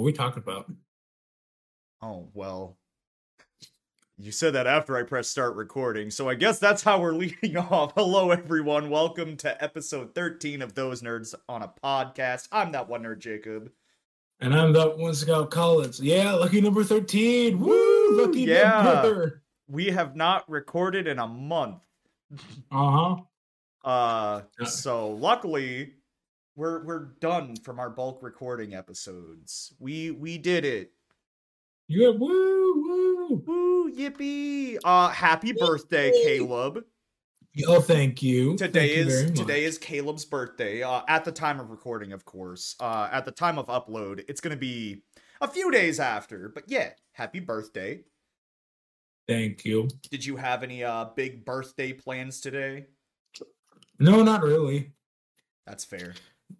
What are we talking about? Oh, well. You said that after I pressed start recording, so I guess that's how we're leading off. Hello, everyone. Welcome to episode 13 of Those Nerds on a Podcast. I'm that one nerd, Jacob. And I'm that one Scout Collins. Yeah, lucky number 13. Woo! Lucky yeah. number. We have not recorded in a month. Uh-huh. Uh so luckily we're we're done from our bulk recording episodes. We we did it. Yeah, woo, woo. Woo, yippee. Uh happy birthday, Caleb. Oh, thank you. Today Thank is much. today is Caleb's birthday. Uh at the time of recording, of course. Uh at the time of upload, it's gonna be a few days after. But yeah, happy birthday. Thank you. Did you have any uh big birthday plans today? No, not really. That's fair.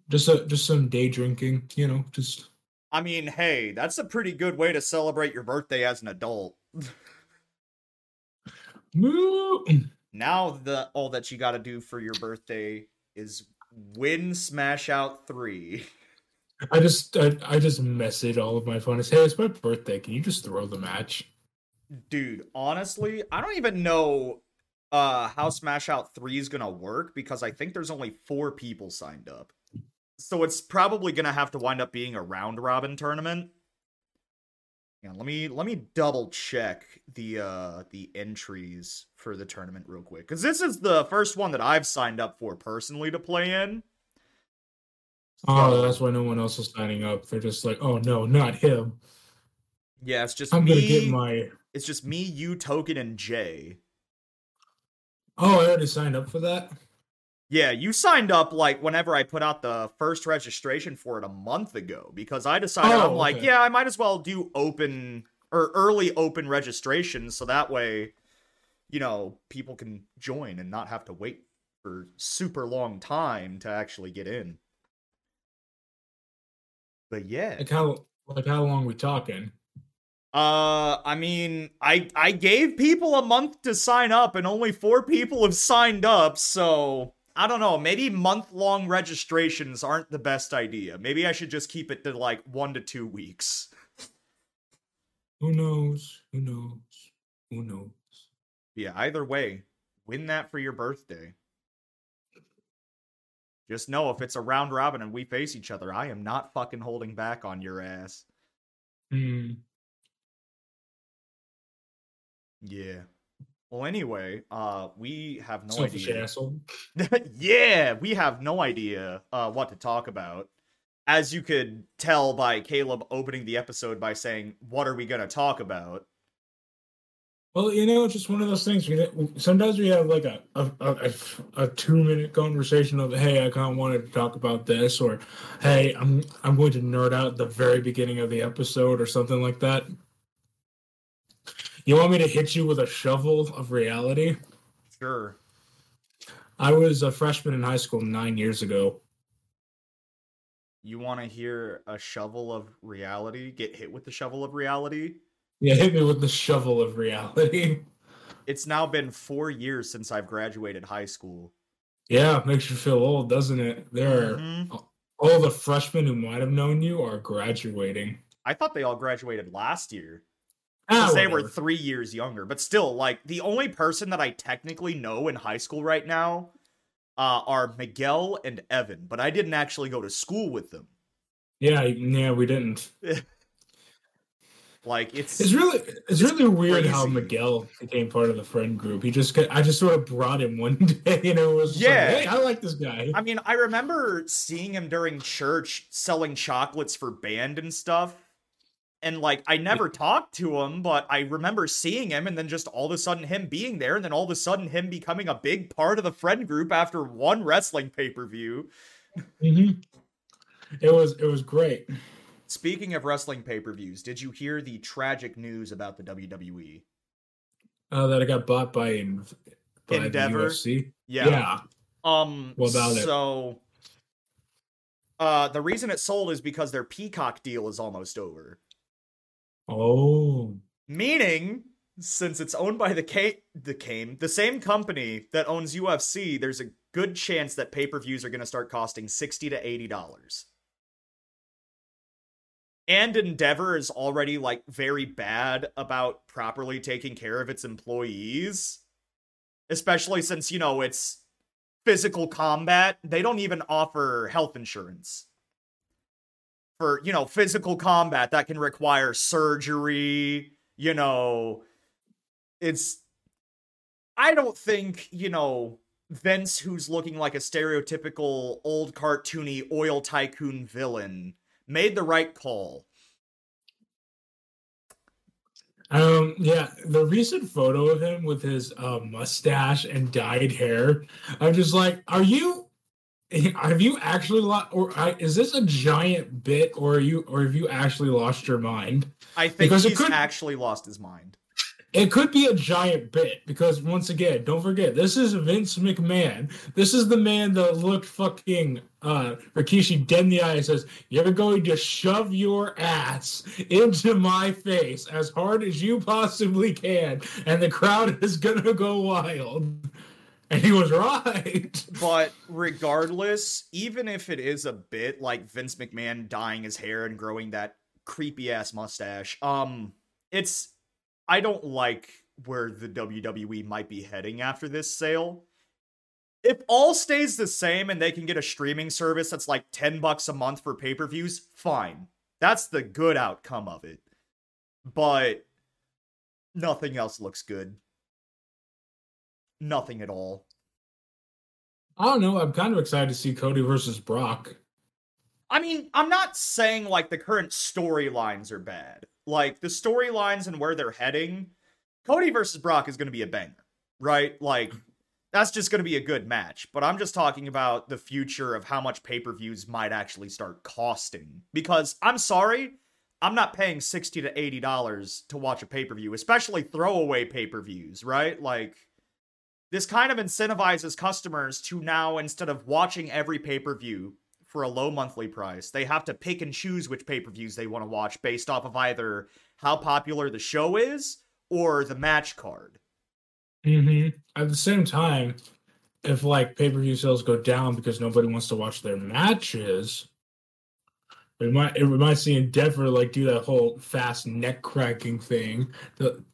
Just a just some day drinking, you know, just I mean, hey, that's a pretty good way to celebrate your birthday as an adult. Now the all that you got to do for your birthday is win Smash Out 3. I just I, I just message all of my friends, hey, it's my birthday. Can you just throw the match? Dude, honestly, I don't even know uh how Smash Out 3 is going to work because I think there's only 4 people signed up. So it's probably going to have to wind up being a round robin tournament. Yeah, let me let me double check the uh the entries for the tournament real quick cuz this is the first one that I've signed up for personally to play in. Oh, that's why no one else is signing up. They're just like, oh no, not him. Yeah, it's just I'm me. gonna get my It's just me, you, Token, and Jay. Oh, I already signed up for that. Yeah, you signed up like whenever I put out the first registration for it a month ago because I decided I'm Oh, like, okay. yeah, I might as well do open or early open registration so that way, you know, people can join and not have to wait for super long time to actually get in. But yeah. Like how like how long we talking? Uh, I mean, I I gave people a month to sign up, and only four people have signed up. So I don't know. Maybe month long registrations aren't the best idea. Maybe I should just keep it to like one to two weeks. Who knows? Who knows? Who knows? Yeah. Either way, win that for your birthday. Just know if it's a round robin and we face each other, I am not fucking holding back on your ass. Hmm. Yeah. Well, anyway, uh, we have no Selfish idea. yeah, we have no idea uh, what to talk about. As you could tell by Caleb opening the episode by saying, "What are we gonna talk about?" Well, you know, it's just one of those things. We, sometimes we have like a a, a, a two minute conversation of, "Hey, I kind of wanted to talk about this," or "Hey, I'm I'm going to nerd out at the very beginning of the episode," or something like that. You want me to hit you with a shovel of reality? Sure. I was a freshman in high school nine years ago. You want to hear a shovel of reality? Get hit with the shovel of reality? Yeah, hit me with the shovel of reality. It's now been four years since I've graduated high school. Yeah, makes you feel old, doesn't it? There are Mhm. all the freshmen who might have known you are graduating. I thought they all graduated last year. Because they were three years younger. But still, like the only person that I technically know in high school right now uh, are Miguel and Evan. But I didn't actually go to school with them. yeah, yeah, we didn't. Like it's, It's really, it's really weird how. Miguel became part of the friend group. He just, I just sort of brought him one day, and it was Yeah. like, hey, I like this guy. I mean, I remember seeing him during church selling chocolates for band and stuff. And like, I never talked to him, but I remember seeing him, and then just all of a sudden him being there, and then all of a sudden him becoming a big part of the friend group after one wrestling pay per view. hmm It was, it was great. Speaking of wrestling pay per views, did you hear the tragic news about the? WWE? Uh, that I got bought by, in, by Endeavor? UFC. Yeah. yeah. Um. What about it? so, uh, the reason it sold is because their Peacock deal is almost over. Oh, Meaning, since it's owned by the K- the Kame, the same company that owns UFC, there's a good chance that pay per views are going to start costing sixty to eighty dollars. and Endeavor is already like very bad about properly taking care of its employees, especially since, you know, it's physical combat. They don't even offer health insurance for, you know, physical combat that can require surgery, you know, it's I don't think, you know, Vince who's looking like a stereotypical old cartoony oil tycoon villain made the right call. Um, yeah, the recent photo of him with his uh, mustache and dyed hair, I'm just like, are you? Have you actually lost, or is this a giant bit, or are you, or have you actually lost your mind? I think because he's could, actually lost his mind. It could be a giant bit because once again, don't forget this is Vince McMahon. This is the man that looked fucking uh Rikishi dead in the eye and says, You're going to shove your ass into my face as hard as you possibly can, and the crowd is gonna go wild. And he was right. But regardless, even if it is a bit like Vince McMahon dyeing his hair and growing that creepy ass mustache, um, it's I don't like where the WWE might be heading after this sale. If all stays the same and they can get a streaming service that's like 10 bucks a month for pay-per-views, fine. That's the good outcome of it. But nothing else looks good. Nothing at all. I don't know. I'm kind of excited to see Cody versus Brock. I mean, I'm not saying like the current storylines are bad like the storylines and where they're heading, Cody versus Brock is going to be a banger, right? Like that's just going to be a good match. But I'm just talking about the future of how much pay-per-views might actually start costing because I'm sorry, I'm not paying 60 to 80 dollars to watch a pay-per-view, especially throwaway pay-per-views, right? Like this kind of incentivizes customers to now instead of watching every pay-per-view for a low monthly price. They have to pick and choose which pay per views they want to watch based off of either how popular the show is or the match card. Mm-hmm. At the same time, if like pay per view sales go down because nobody wants to watch their matches, we might it might see Endeavor like do that whole fast neck cracking thing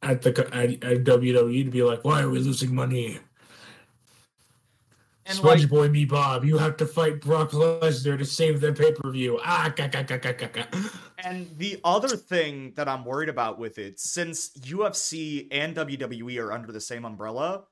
at the at, at WWE to be like, why are we losing money? And Sponge like, Boy Me Bob, you have to fight Brock Lesnar to save the pay per view. Ah. And the other thing that I'm worried about with it, since UFC and WWE are under the same umbrella,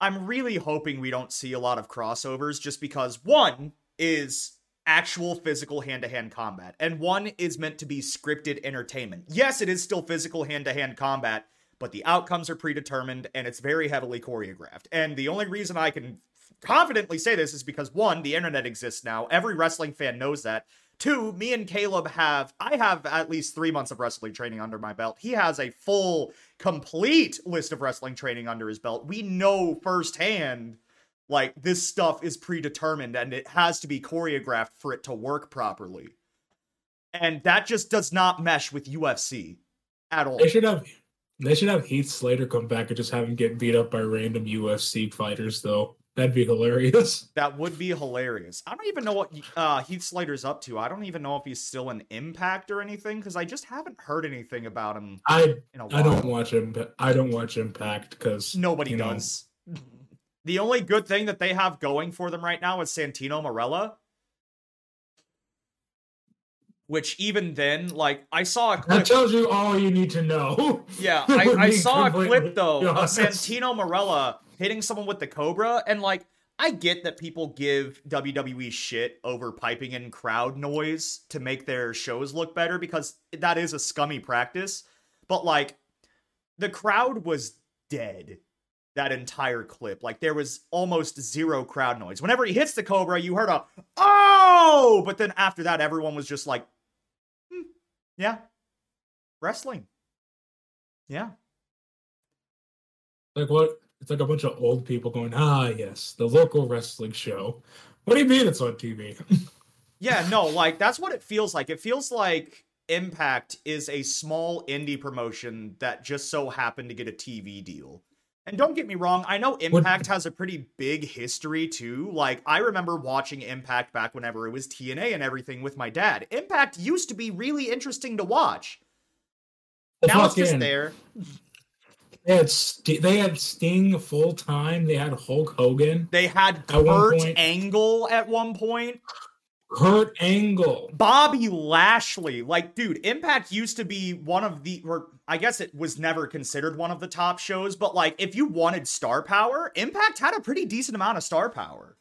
I'm really hoping we don't see a lot of crossovers just because one is actual physical hand to hand combat, and one is meant to be scripted entertainment. Yes, it is still physical hand to hand combat, but the outcomes are predetermined and it's very heavily choreographed. And the only reason I can confidently say this is because one, the internet exists now. Every wrestling fan knows that. Two, me and Caleb have, I have at least three months of wrestling training under my belt. He has a full, complete list of wrestling training under his belt. We know firsthand, like, this stuff is predetermined and it has to be choreographed for it to work properly. And that just does not mesh with UFC at all. They should have. They should have Heath Slater come back and just have him get beat up by random UFC fighters, though. That'd be hilarious. That would be hilarious. I don't even know what uh, Heath Slater's up to. I don't even know if he's still an Impact or anything because I just haven't heard anything about him. I I don't watch him. I don't watch Impact because nobody does. Know. The only good thing that they have going for them right now is Santino Marella. Which even then, like I saw a clip. That tells you all you need to know. Yeah, I, I saw a clip though of Santino Marella hitting someone with the Cobra. And like, I get that people give WWE shit over piping in crowd noise to make their shows look better because that is a scummy practice. But like, the crowd was dead that entire clip. Like there was almost zero crowd noise. Whenever he hits the Cobra, you heard a oh, but then after that, everyone was just like, hmm, yeah, wrestling, yeah. Like what? It's like a bunch of old people going, ah, yes, the local wrestling show. What do you mean it's on TV? yeah, no, like that's what it feels like. It feels like Impact is a small indie promotion that just so happened to get a TV deal. And don't get me wrong, I know Impact has a pretty big history too. Like, I remember watching Impact back whenever it was TNA and everything with my dad. Impact used to be really interesting to watch. now it's just there. They had St- they had Sting full time. They had Hulk Hogan. They had Kurt Angle at one point. Kurt Angle, Bobby Lashley. Like, dude, Impact used to be one of the, or I guess it was never considered one of the top shows, but like, if you wanted star power, Impact had a pretty decent amount of star power.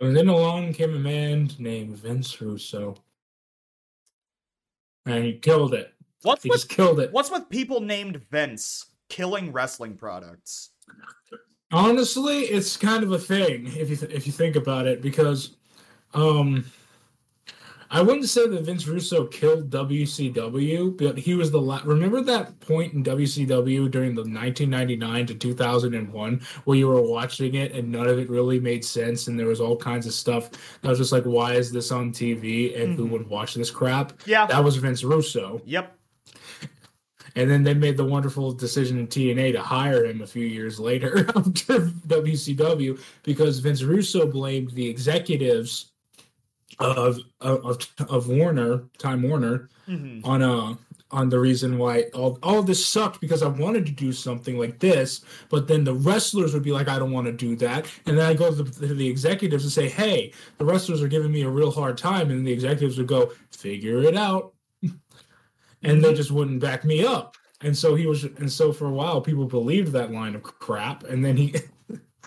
And then along came a man named Vince Russo, and he killed it. What's he with, just killed it. What's with people named Vince killing wrestling products? Honestly, it's kind of a thing if you th- if you think about it, because um, I wouldn't say that Vince Russo killed WCW, but he was the last. Remember that point in WCW during the 1999 to 2001 where you were watching it and none of it really made sense, and there was all kinds of stuff that was just like, why is this on TV and mm-hmm. who would watch this crap? Yeah, that was Vince Russo. Yep. And then they made the wonderful decision in TNA to hire him a few years later after WCW because Vince Russo blamed the executives of of of Warner, Time Warner, mm-hmm. on uh on the reason why all all this sucked because I wanted to do something like this, but then the wrestlers would be like, I don't want to do that, and then I go to the, to the executives and say, Hey, the wrestlers are giving me a real hard time, and the executives would go, Figure it out, and they just wouldn't back me up. And so he was, and so for a while, people believed that line of crap, and then he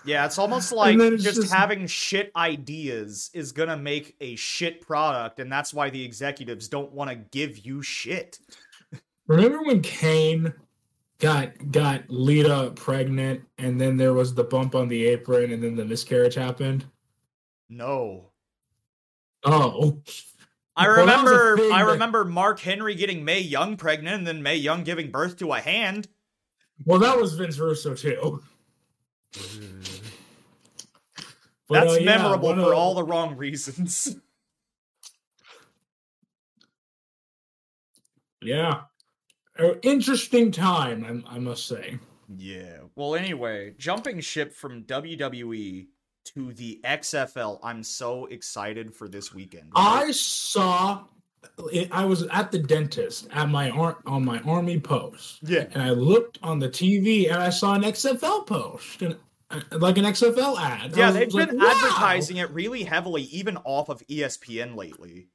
Yeah, it's almost like it's just, just, having shit ideas is gonna make a shit product, and that's why the executives don't want to give you shit. Remember when Kane got got Lita pregnant, and then there was the bump on the apron, and then the miscarriage happened? No. Oh. I remember well, I remember Mark Henry getting Mae Young pregnant and then Mae Young giving birth to a hand. Well, that was Vince Russo too. But, That's uh, yeah, memorable for all the wrong reasons. Yeah. An interesting time, I, I must say. Yeah. Well, anyway, jumping ship from WWE to the XFL, I'm so excited for this weekend. Right? I saw I was at the dentist at my ar- on my army post. Yeah. And I looked on the TV and I saw an XFL post. And like an XFL ad. Yeah, they've been like, advertising wow. it really heavily, even off of ESPN lately.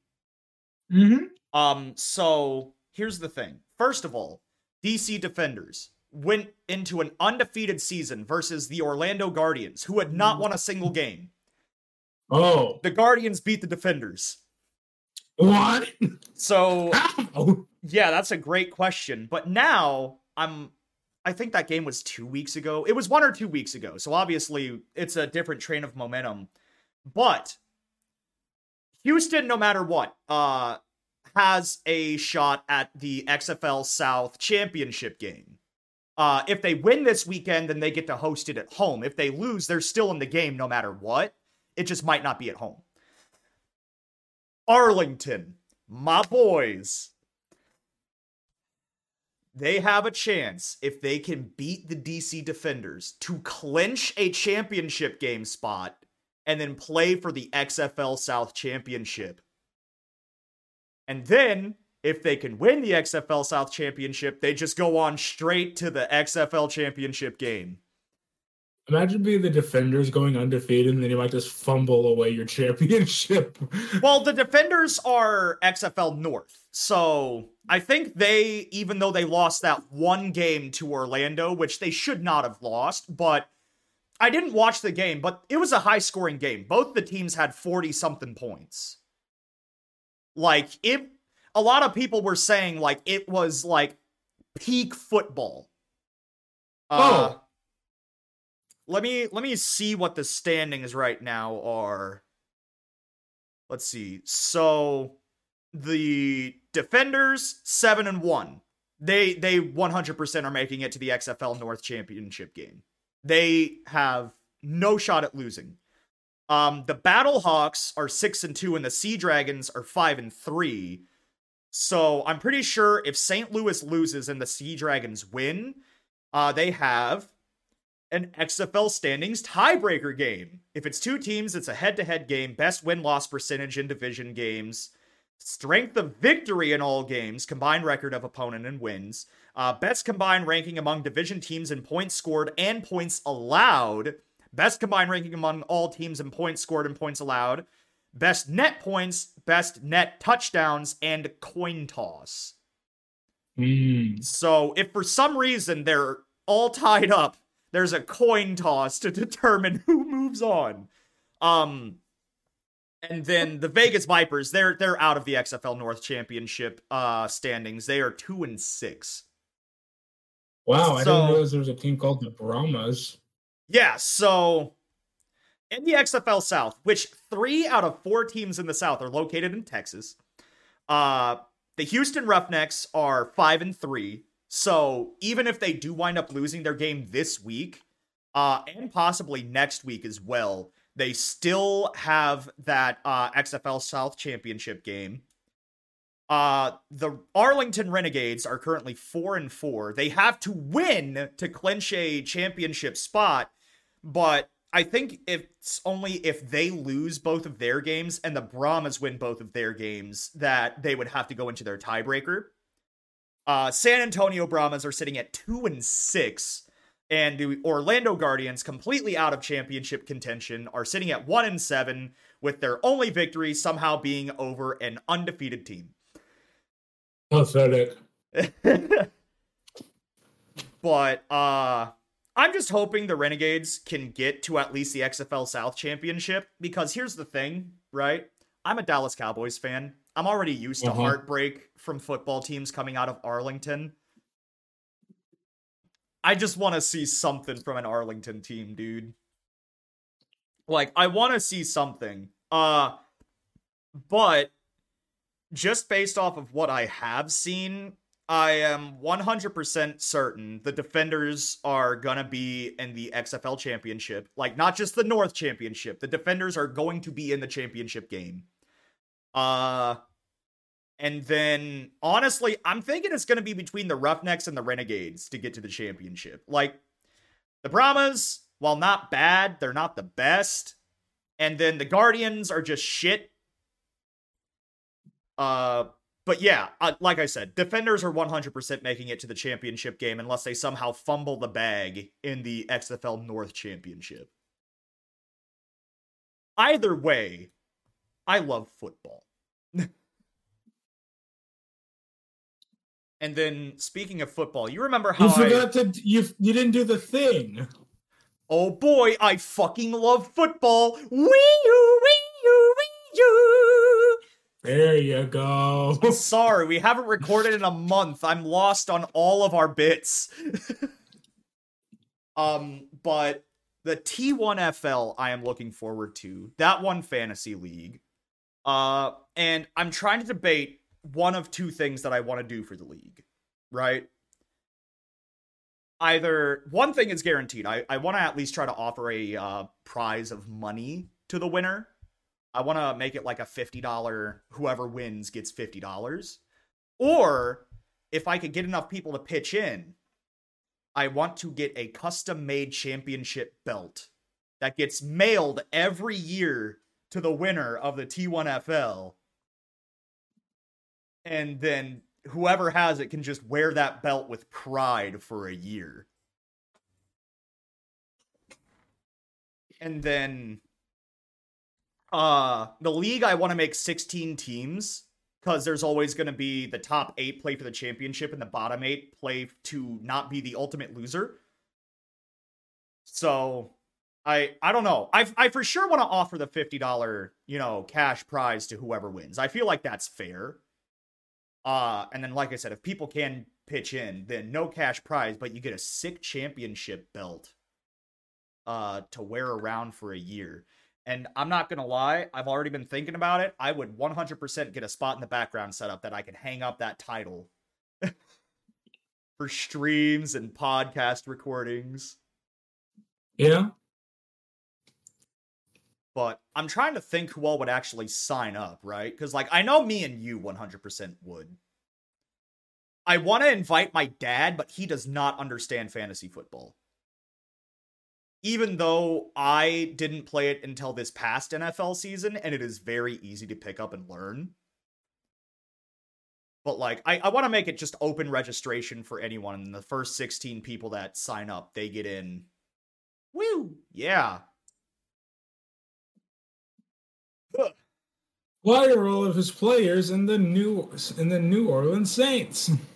Mm-hmm. Um, so here's the thing. First of all, DC Defenders went into an undefeated season versus the Orlando Guardians, who had not won a single game. Oh. The Guardians beat the Defenders. What? So yeah, that's a great question. But now I'm I think that game was two weeks ago. It was one or two weeks ago. So obviously it's a different train of momentum. But Houston, no matter what, uh, has a shot at the XFL South championship game. Uh, if they win this weekend, then they get to host it at home. If they lose, they're still in the game no matter what. It just might not be at home. Arlington, my boys, they have a chance if they can beat the DC Defenders to clinch a championship game spot and then play for the XFL South Championship. And then, if they can win the XFL South Championship, they just go on straight to the XFL Championship game. Imagine being the defenders going undefeated and then you might just fumble away your championship. well, the defenders are XFL North. So I think they, even though they lost that one game to Orlando, which they should not have lost, but I didn't watch the game, but it was a high scoring game. Both the teams had 40 something points. Like, it, a lot of people were saying, like, it was like peak football. Uh, oh let me let me see what the standings right now are. Let's see. So the defenders 7 and 1. They they 100% are making it to the XFL North Championship game. They have no shot at losing. Um the Battlehawks are 6 and 2 and the Sea Dragons are 5 and 3. So I'm pretty sure if St. Louis loses and the Sea Dragons win, uh they have an XFL standings tiebreaker game. If it's two teams, it's a head to head game, best win loss percentage in division games, strength of victory in all games, combined record of opponent and wins, uh, best combined ranking among division teams in points scored and points allowed, best combined ranking among all teams in points scored and points allowed, best net points, best net touchdowns, and coin toss. Mm. So if for some reason they're all tied up, there's a coin toss to determine who moves on. Um and then the Vegas Vipers, they're they're out of the XFL North Championship uh standings. They are 2 and 6. Wow, I So- didn't realize there was a team called the Brahmas. Yeah, so in the XFL South, which 3 out of 4 teams in the South are located in Texas. Uh the Houston Roughnecks are 5 and 3. So even if they do wind up losing their game this week, uh, and possibly next week as well, they still have that uh, XFL South Championship game. Uh, the Arlington Renegades are currently four and four. They have to win to clinch a championship spot, but I think it's only if they lose both of their games and the Brahmas win both of their games that they would have to go into their tiebreaker. Uh, San Antonio Brahmas are sitting at two and six, and the Orlando Guardians, completely out of championship contention, are sitting at one and seven, with their only victory somehow being over an undefeated team. Pathetic. but uh I'm just hoping the Renegades can get to at least the XFL South Championship because here's the thing, right? I'm a Dallas Cowboys fan. I'm already used to Uh-huh. heartbreak from football teams coming out of Arlington. I just want to see something from an Arlington team, dude. Like I want to see something. Uh but just based off of what I have seen, I am 100% certain the defenders are going to be in the XFL championship. Like, not just the North championship. The defenders are going to be in the championship game. Uh, and then, honestly, I'm thinking it's going to be between the Roughnecks and the Renegades to get to the championship. Like, the Brahmas, while not bad, they're not the best. And then the Guardians are just shit. Uh, but yeah, uh, like I said, defenders are 100% making it to the championship game unless they somehow fumble the bag in the XFL North Championship. Either way, I love football. and then speaking of football, you remember how You I forgot to you you didn't do the thing. Oh boy, I fucking love football. Wee you, wee you, wee you. There you go. Sorry, we haven't recorded in a month. I'm lost on all of our bits. um, but the T1FL I am looking forward to. That one fantasy league. Uh, and I'm trying to debate one of two things that I want to do for the league, right? Either one thing is guaranteed. I, I want to at least try to offer a uh, prize of money to the winner. I want to make it like a $50 whoever wins gets $50. Or if I could get enough people to pitch in, I want to get a custom made championship belt that gets mailed every year to the winner of the T1FL. And then whoever has it can just wear that belt with pride for a year. And then uh the league I want to make 16 teams because there's always going to be the top 8 play for the championship and the bottom 8 play to not be the ultimate loser. So I I don't know. I I for sure want to offer the $50, you know, cash prize to whoever wins. I feel like that's fair. Uh and then like I said, if people can pitch in, then no cash prize, but you get a sick championship belt uh to wear around for a year. And I'm not gonna lie, I've already been thinking about it. I would 100% get a spot in the background set up that I can hang up that title for streams and podcast recordings. Yeah. But I'm trying to think who all would actually sign up, right? Because, like, I know me and you 100% would. I want to invite my dad, but he does not understand fantasy football. Even though I didn't play it until this past NFL season, and it is very easy to pick up and learn. But like, I, I want to make it just open registration for anyone, and the first 16 people that sign up, they get in. Woo! Yeah. Why are all of his players in the new in the New Orleans Saints?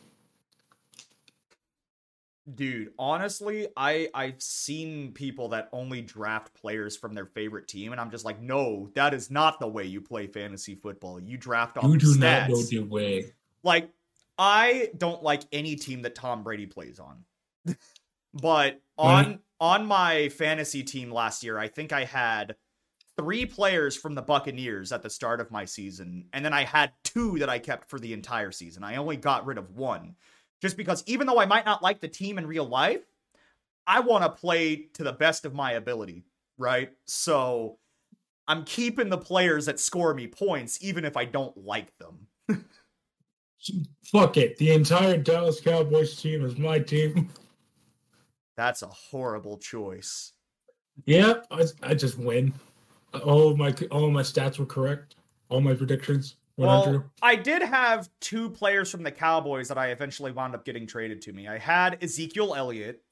Dude, honestly, I I've seen people that only draft players from their favorite team, and I'm just like, no, that is not the way you play fantasy football. You draft off You do stats. not go the way. like I don't like any team that Tom Brady plays on. but on on my fantasy team last year, I think I had three players from the Buccaneers at the start of my season, and then I had two that I kept for the entire season. I only got rid of one. Just because even though I might not like the team in real life, I want to play to the best of my ability, right? So I'm keeping the players that score me points even if I don't like them. Fuck it. The entire Dallas Cowboys team is my team. That's a horrible choice. Yeah, I, I just win. Uh, all of my all of my stats were correct. All my predictions Well. I did have two players from the Cowboys that I eventually wound up getting traded to me. I had Ezekiel Elliott.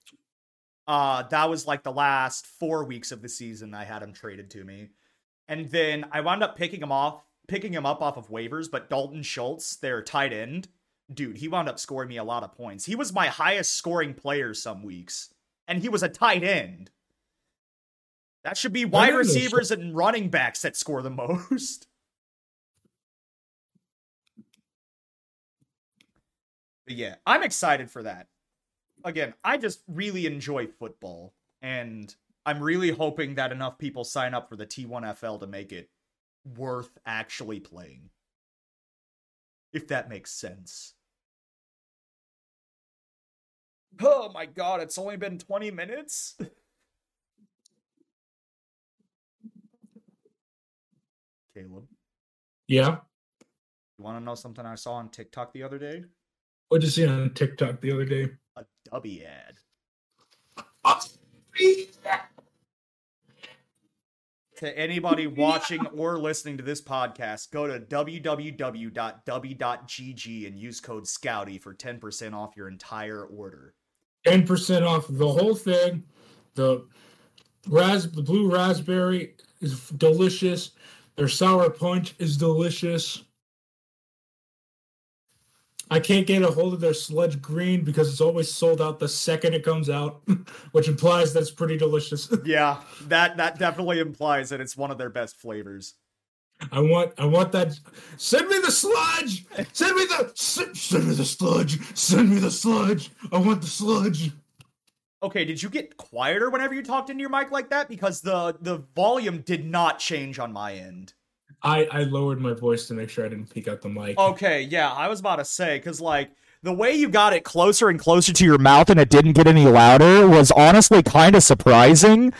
Uh, that was like the last four weeks of the season. I had him traded to me, and then I wound up picking him off, picking him up off of waivers. But Dalton Schultz, their tight end, dude, he wound up scoring me a lot of points. He was my highest scoring player some weeks, and he was a tight end. That should be wide receivers and running backs that score the most. But yeah, I'm excited for that. Again, I just really enjoy football, and I'm really hoping that enough people sign up for the T1FL to make it worth actually playing. If that makes sense. Oh my god, it's only been 20 minutes? Caleb, Yeah. you want to know something I saw on TikTok the other day? What did you see on TikTok the other day? A dubby ad. to anybody watching or listening to this podcast, go to www.w.gg and use code SCOUTY for 10% off your entire order. Ten percent off the whole thing. The ras the blue raspberry is delicious. Their sour punch is delicious. I can't get a hold of their sludge green because it's always sold out the second it comes out, which implies that it's pretty delicious. Yeah, that that definitely implies that it's one of their best flavors. I want I want that send me the sludge! Send me the send, send me the sludge! Send me the sludge! I want the sludge! Okay, did you get quieter whenever you talked into your mic like that? Because the the volume did not change on my end. I, I lowered my voice to make sure I didn't peak out the mic. Okay, yeah, I was about to say because like the way you got it closer and closer to your mouth and it didn't get any louder was honestly kind of surprising.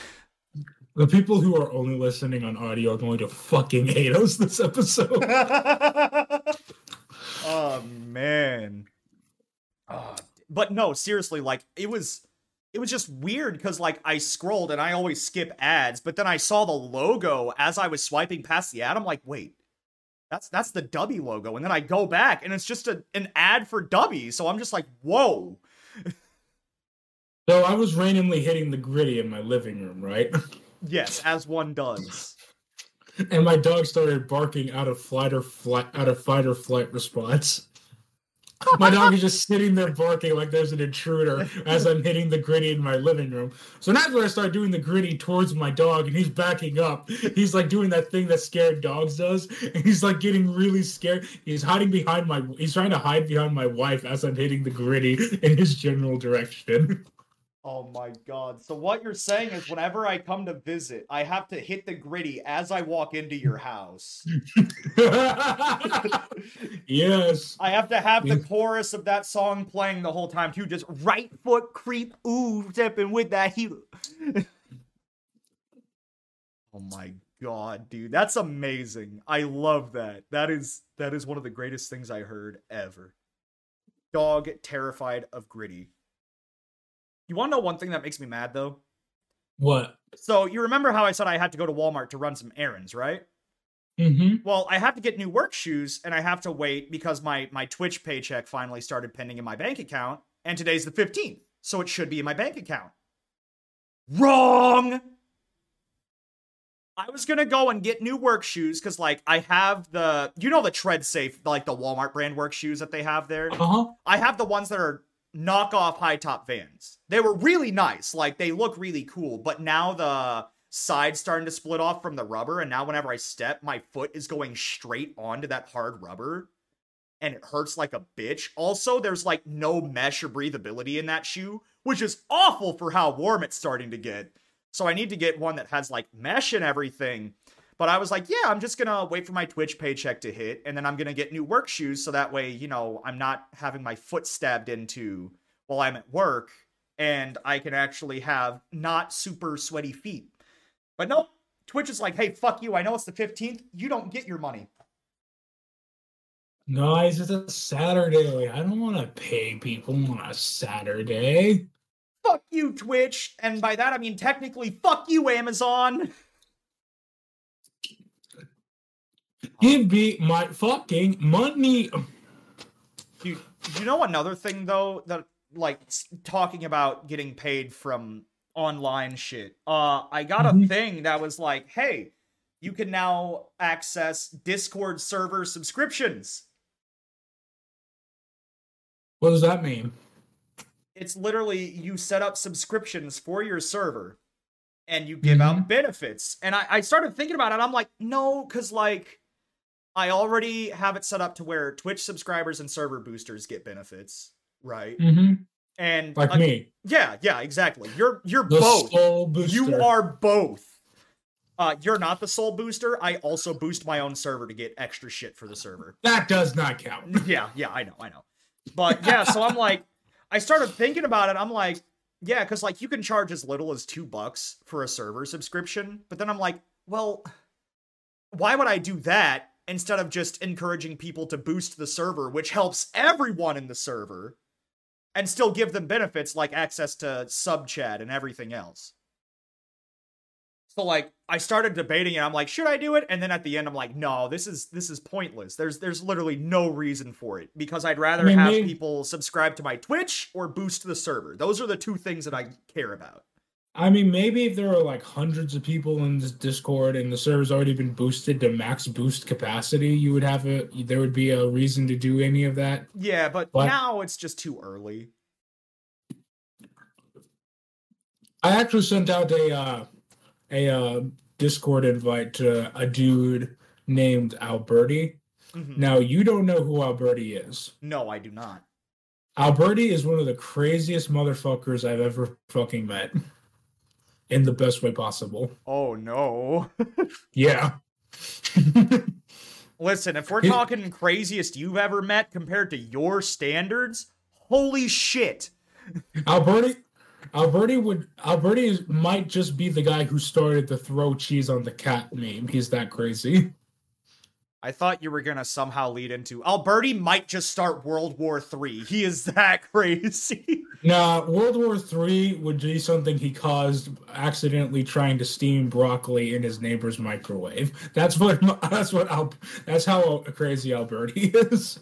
The people who are only listening on audio are going to fucking hate us this episode. oh man. Ah, but no, seriously, like it was it was just weird because like I scrolled and I always skip ads, but then I saw the logo as I was swiping past the ad. I'm like, wait, that's that's the Dubby logo. And then I go back and it's just a, an ad for Dubby. So I'm just like, whoa. so I was randomly hitting the Griddy in my living room, right? Yes, as one does. and my dog started barking out of flight or flight out of fight or flight response. My dog is just sitting there barking like there's an intruder as I'm hitting the Griddy in my living room. So that's when I start doing the Griddy towards my dog, and he's backing up. He's like doing that thing that scared dogs does, and he's like getting really scared. He's hiding behind my. He's trying to hide behind my wife as I'm hitting the Griddy in his general direction. Oh my god. So what you're saying is whenever I come to visit, I have to hit the Griddy as I walk into your house. yes. I have to have the chorus of that song playing the whole time too. Just right foot creep, ooh, stepping with that heel. oh my god, dude, that's amazing. I love that. That is that is one of the greatest things I heard ever. Dog terrified of Griddy. You want to know one thing that makes me mad though? What? So you remember how I said I had to go to Walmart to run some errands, right? Mm-hmm. Well, I have to get new work shoes and I have to wait because my my Twitch paycheck finally started pending in my bank account and today's the 15th. So it should be in my bank account. Wrong. I was going to go and get new work shoes cuz like I have the you know the Tread Safe like the Walmart brand work shoes that they have there. Uh-huh. I have the ones that are knockoff high top vans. They were really nice. Like they look really cool, but now the side's starting to split off from the rubber, and now whenever I step, my foot is going straight onto that hard rubber. And it hurts like a bitch. Also, there's like no mesh or breathability in that shoe, which is awful for how warm it's starting to get. So I need to get one that has like mesh and everything. But I was like, yeah, I'm just gonna wait for my Twitch paycheck to hit, and then I'm gonna get new work shoes so that way, you know, I'm not having my foot stabbed into while I'm at work, and I can actually have not super sweaty feet. But no, Twitch is like, hey, fuck you. I know it's the 15th. You don't get your money. Nice. It's a Saturday. I don't want to pay people on a Saturday. Fuck you, Twitch. And by that, I mean technically, fuck you, Amazon. Give me my fucking money. Dude, you know another thing, though, that, like, talking about getting paid from online shit. Uh, I got a Mhm. thing that was like, hey, you can now access Discord server subscriptions. What does that mean? it's literally you set up subscriptions for your server and you give out benefits. And I, I started thinking about it. I'm like, no, because like I already have it set up to where Twitch subscribers and server boosters get benefits, right? Mm-hmm. And Like uh, me. yeah, yeah, exactly. You're you're The both. You are both. Uh, you're not the sole booster. I also boost my own server to get extra shit for the server. That does not count. yeah, yeah, I know, I know. But yeah, so I'm like, I started thinking about it. I'm like, yeah, because like you can charge as little as two bucks for a server subscription. But then I'm like, well, why would I do that instead of just encouraging people to boost the server, which helps everyone in the server, and still give them benefits like access to sub chat and everything else? So like I started debating it. I'm like, should I do it? And then at the end, I'm like, no, this is this is pointless. There's there's literally no reason for it because I'd rather mean, have maybe- people subscribe to my Twitch or boost the server. Those are the two things that I care about. I mean, maybe if there were like hundreds of people in this Discord and the server's already been boosted to max boost capacity, you would have a there would be a reason to do any of that. Yeah, but What? now it's just too early. I actually sent out a uh, a uh, Discord invite to a dude named Alberti. Mhm. Now you don't know who Alberti is. No, I do not. Alberti is one of the craziest motherfuckers I've ever fucking met. In the best way possible. Oh no. Yeah. Listen, if we're talking craziest you've ever met compared to your standards, holy shit. Alberti Alberti would Alberti might just be the guy who started the throw cheese on the cat meme. He's that crazy. I thought you were gonna somehow lead into Alberti might just start World War Three. He is that crazy. Nah, World War Three would be something he caused accidentally trying to steam broccoli in his neighbor's microwave. That's what that's what Al, that's how crazy Alberti is.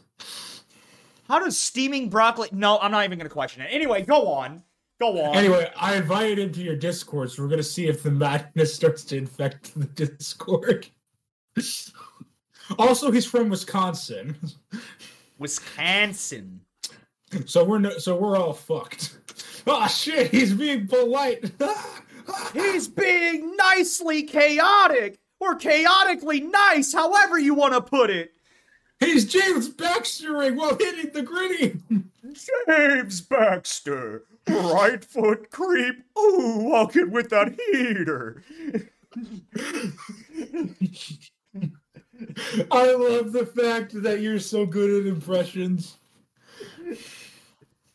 How does steaming broccoli? No, I'm not even gonna question it. Anyway, go on. Go on. Anyway, I invited him to your Discord, so we're gonna see if the madness starts to infect the Discord. Also, he's from Wisconsin, Wisconsin. so we're no, so we're all fucked. Oh shit, he's being polite. He's being nicely chaotic or chaotically nice, however you want to put it. he's James Baxtering while hitting the Griddy. James Baxter, right foot creep. Ooh, walking with that heater. I love the fact that you're so good at impressions.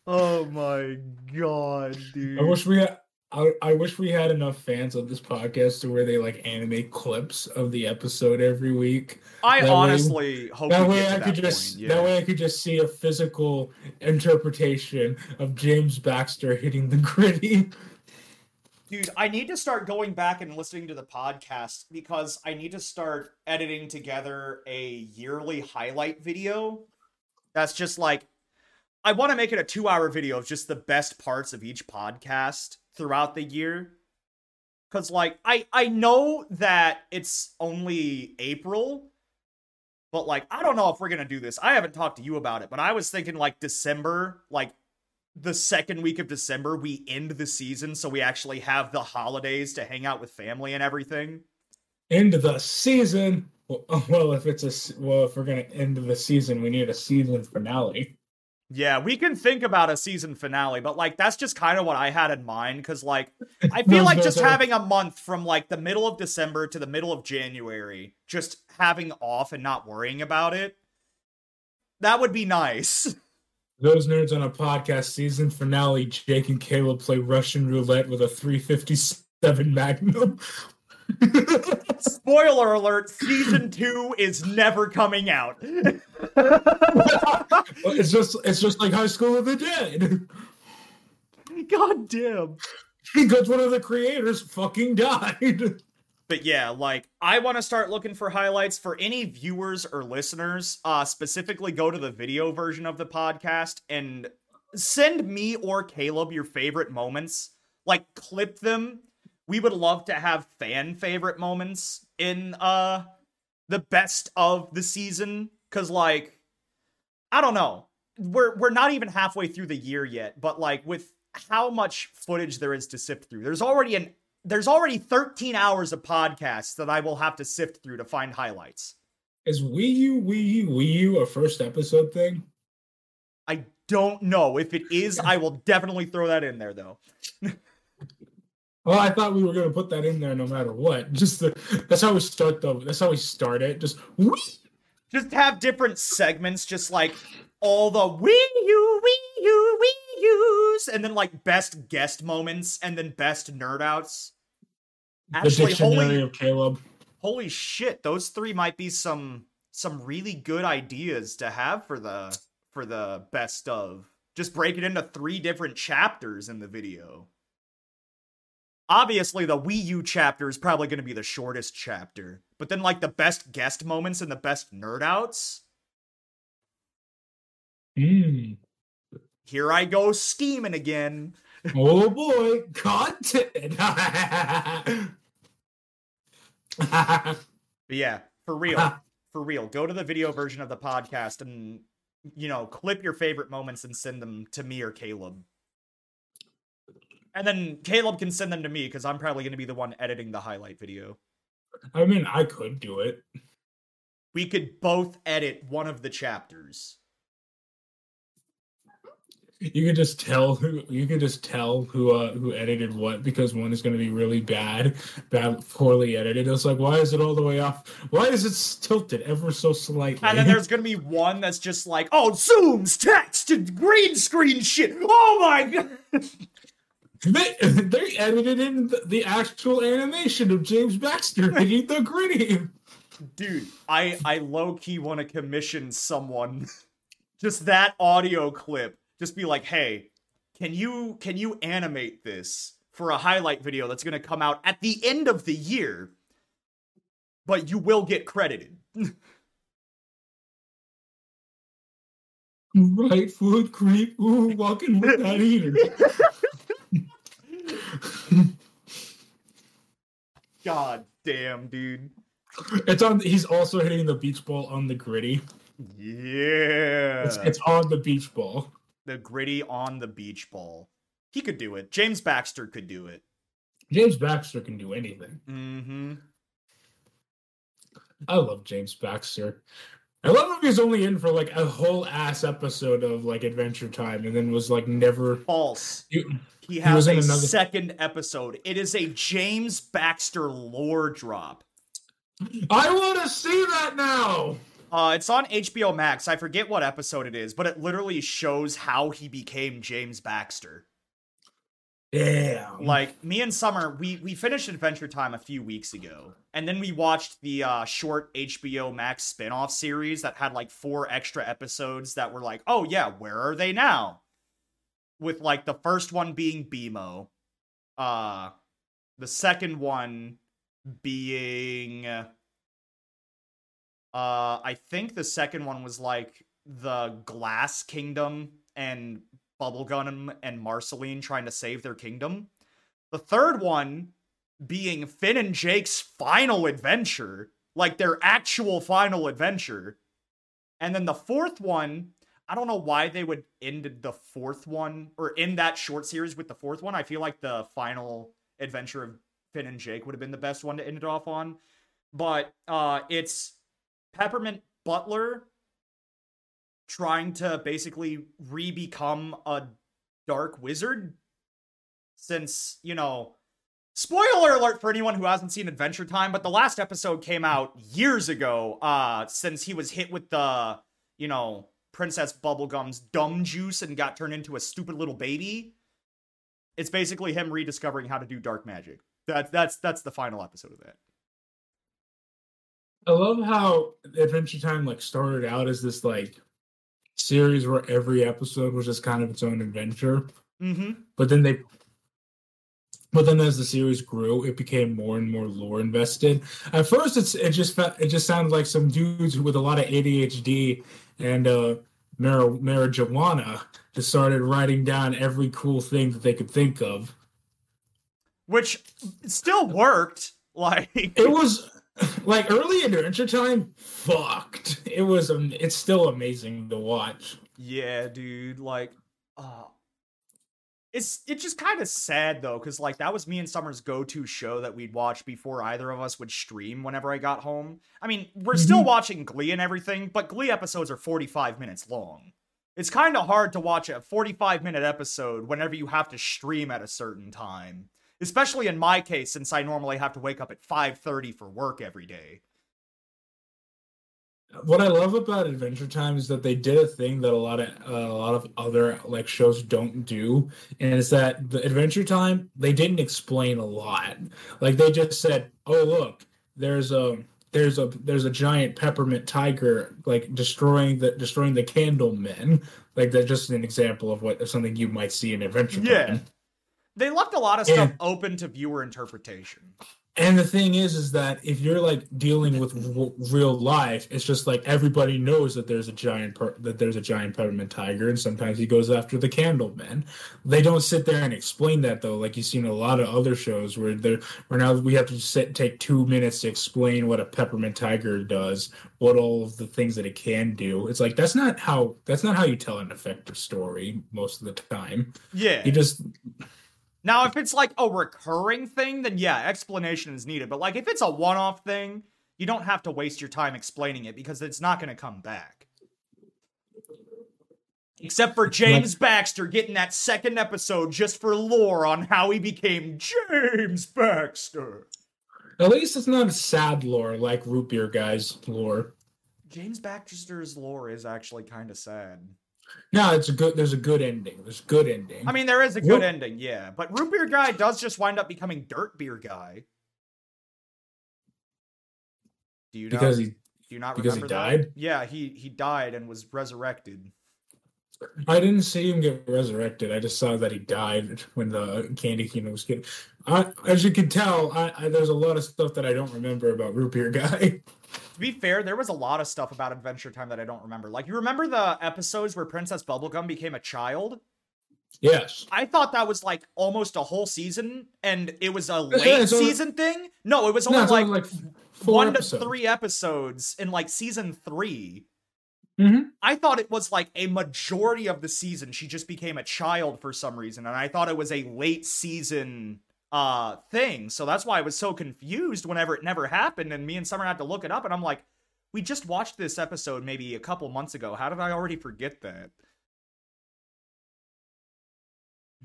Oh my god, dude. I wish we had. I, I wish we had enough fans on this podcast to where they like animate clips of the episode every week. I that way- honestly hope That we way I could just point. that way I could just see a physical interpretation of James Baxter hitting the Griddy. Dude, I need to start going back and listening to the podcast because I need to start editing together a yearly highlight video. That's just like I want to make it a 2-hour video of just the best parts of each podcast throughout the year. Cuz like I I know that it's only April, but like I don't know if we're going to do this. I haven't talked to you about it, but I was thinking like December, like the second week of December, we end the season so we actually have the holidays to hang out with family and everything. End the season. Well, well, if it's a well, if we're gonna end the season, we need a season finale. Yeah, we can think about a season finale, but like that's just kind of what I had in mind because like I feel like just having a month from like the middle of December to the middle of January, just having off and not worrying about it, that would be nice. Those nerds on a podcast season finale, Jake and Caleb play Russian roulette with a 357 Magnum. Spoiler alert, season two is never coming out. it's just it's just like High School of the Dead. God damn. Because one of the creators fucking died. But yeah, like I want to start looking for highlights for any viewers or listeners. Uh specifically go to the video version of the podcast and send me or Caleb your favorite moments. Like clip them we would love to have fan favorite moments in uh the best of the season cuz like I don't know. We're we're not even halfway through the year yet, but like with how much footage there is to sift through. There's already an there's already 13 hours of podcasts that I will have to sift through to find highlights. Is Wii U Wii U Wii U a first episode thing? I don't know. If it is, I will definitely throw that in there though. Well, I thought we were going to put that in there no matter what. Just the, that's how we start though. That's how we start it. Just whee! just have different segments, just like all the Wii U, Wii And then like best guest moments, and then best nerd outs. Actually, the dictionary holy, of Caleb. Holy shit! Those three might be some some really good ideas to have for the for the best of. Just break it into three different chapters in the video. Obviously, the Wii U chapter is probably going to be the shortest chapter, but then like the best guest moments and the best nerd outs. Hmm. Here I go scheming again. oh boy, content. But yeah, for real. For real. Go to the video version of the podcast and you know, clip your favorite moments and send them to me or Caleb. And then Caleb can send them to me because I'm probably going to be the one editing the highlight video. I mean, I could do it. We could both edit one of the chapters. You could just tell who you could just tell who uh who edited what because one is going to be really bad, bad, poorly edited. It's like, why is it all the way off? Why is it tilted ever so slightly? And then there's going to be one that's just like, oh, zooms, text, and green screen shit. Oh my god. They they edited in the, the actual animation of James Baxter hitting the Griddy. Dude, I I low key want to commission someone just that audio clip. Just be like, hey, can you can you animate this for a highlight video that's gonna come out at the end of the year? But you will get credited. right foot creep. Ooh, walking with that eater. God damn, dude. It's on. He's also hitting the beach ball on the Griddy. Yeah, it's, it's on the beach ball. The Griddy on the beach ball. He could do it. James Baxter could do it. James Baxter can do anything. Mm-hmm. I love James Baxter. I love him. He's only in for like a whole ass episode of like Adventure Time, and then was like never false. He, he has he a another... second episode. It is a James Baxter lore drop. I want to see that now. Uh, it's on HBO Max. I forget what episode it is, but it literally shows how he became James Baxter. Damn. Like me and Summer, we we finished Adventure Time a few weeks ago, and then we watched the uh, short HBO Max spin-off series that had like four extra episodes that were like, oh yeah, where are they now? with like the first one being BMO, uh, The second one being uh I think the second one was like the Glass Kingdom and Bubblegum and Marceline trying to save their kingdom. The third one being Finn and Jake's final adventure, like their actual final adventure. And then the fourth one, I don't know why they would end the fourth one or end that short series with the fourth one. I feel like the final adventure of Finn and Jake would have been the best one to end it off on. But uh it's Peppermint Butler trying to basically re-become a dark wizard since, you know, spoiler alert for anyone who hasn't seen Adventure Time, but the last episode came out years ago uh since he was hit with the, you know, Princess Bubblegum's dumb juice and got turned into a stupid little baby. It's basically him rediscovering how to do dark magic. That's that's that's the final episode of that. I love how Adventure Time like started out as this like series where every episode was just kind of its own adventure. Mm-hmm. But then they but then as the series grew, it became more and more lore invested. At first it's it just fe- it just sounded like some dudes with a lot of ADHD and uh mar- marijuana just started writing down every cool thing that they could think of. Which still worked. Like It was like early Adventure Time fucked. It was um, it's still amazing to watch. Yeah, dude. Like, uh, it's it's just kind of sad though, because like that was me and Summer's go-to show that we'd watch before either of us would stream whenever I got home. I mean, we're still Mhm. watching Glee and everything, but Glee episodes are 45 minutes long. It's kind of hard to watch a 45 minute episode whenever you have to stream at a certain time. Especially in my case, since I normally have to wake up at 5:30 for work every day. What I love about Adventure Time is that they did a thing that a lot of uh, a lot of other like shows don't do, and it's that the Adventure Time they didn't explain a lot. Like they just said, "Oh look, there's a there's a there's a giant peppermint tiger like destroying the destroying the Candlemen." Like that's just an example of what something you might see in Adventure Yeah. They left a lot of stuff open to viewer interpretation. And the thing is, is that if you're like dealing with w- real life, it's just like everybody knows that there's a giant per- that there's a giant peppermint tiger, and sometimes he goes after the Candlemen. They don't sit there and explain that though, like you've seen a lot of other shows where they're where now we have to sit take two minutes to explain what a peppermint tiger does, what all of the things that it can do. It's like that's not how that's not how you tell an effective story most of the time. Yeah. You just Now, if it's like a recurring thing, then yeah, explanation is needed. But like if it's a one-off thing, you don't have to waste your time explaining it because it's not going to come back. Except for James Baxter getting that second episode just for lore on how he became James Baxter. at least it's not a sad lore like root beer guys lore. James Baxter's lore is actually kind of sad. No, it's a good. There's a good ending. There's good ending. I mean, there is a good Root- ending, yeah. But Root Beer Guy does just wind up becoming Dirt Beer Guy. Do you because not, he, do you not because he remember that? died? Yeah, he he died and was resurrected. I didn't see him get resurrected. I just saw that he died when the Candy Kingdom was getting. I, as you can tell, I, I, there's a lot of stuff that I don't remember about Root Beer Guy. To be fair, there was a lot of stuff about Adventure Time that I don't remember. Like you remember the episodes where Princess Bubblegum became a child? yes, I thought that was like almost a whole season, and it was a Yeah, late only- season thing. No, it was only it's like, only like one episodes. to three episodes in like season three. Mhm. I thought it was like a majority of the season she just became a child for some reason, and I thought it was a late season uh thing. So that's why I was so confused whenever it never happened, and me and Summer had to look it up, and I'm like, we just watched this episode maybe a couple months ago. How did I already forget that?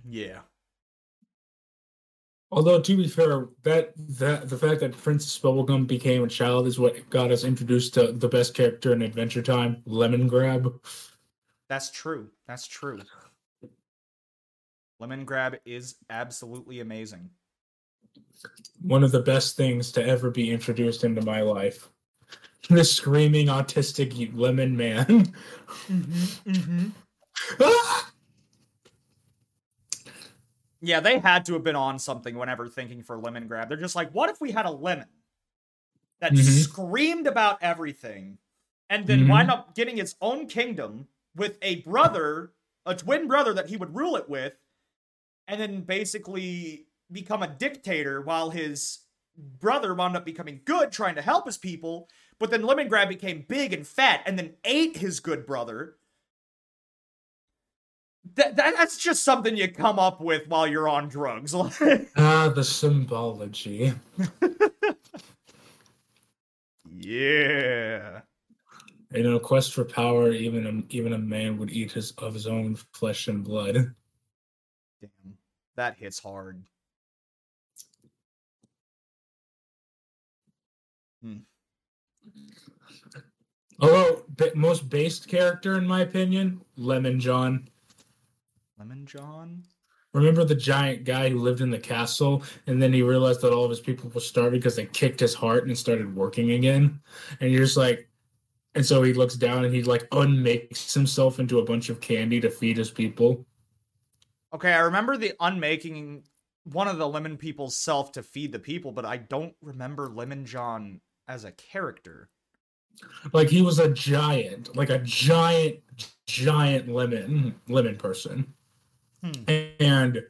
Yeah. Although to be fair, that that the fact that Princess Bubblegum became a child is what got us introduced to the best character in Adventure Time, Lemongrab. That's true. That's true. Lemongrab is absolutely amazing. One of the best things to ever be introduced into my life. The screaming autistic lemon man. Mm-hmm, mm-hmm. Ah! Yeah, they had to have been on something whenever thinking for lemon grab. They're just like, what if we had a lemon that Mhm. screamed about everything and then Mhm. wind up getting its own kingdom with a brother, a twin brother that he would rule it with, and then basically become a dictator while his brother wound up becoming good, trying to help his people, but then Lemongrab became big and fat and then ate his good brother. That, that that's just something you come up with while you're on drugs. Ah, the symbology. yeah. In a quest for power, even a, even a man would eat his of his own flesh and blood. Damn. That hits hard. Hmm. Although most based character, in my opinion, Lemon John. Lemon John? Remember the giant guy who lived in the castle, and then he realized that all of his people were starving because they kicked his heart and started working again. And you're just like, and so he looks down and he like unmakes himself into a bunch of candy to feed his people. Okay, I remember the unmaking one of the lemon people's self to feed the people, but I don't remember Lemon John as a character. Like he was a giant, like a giant, giant lemon lemon person. Hmm. and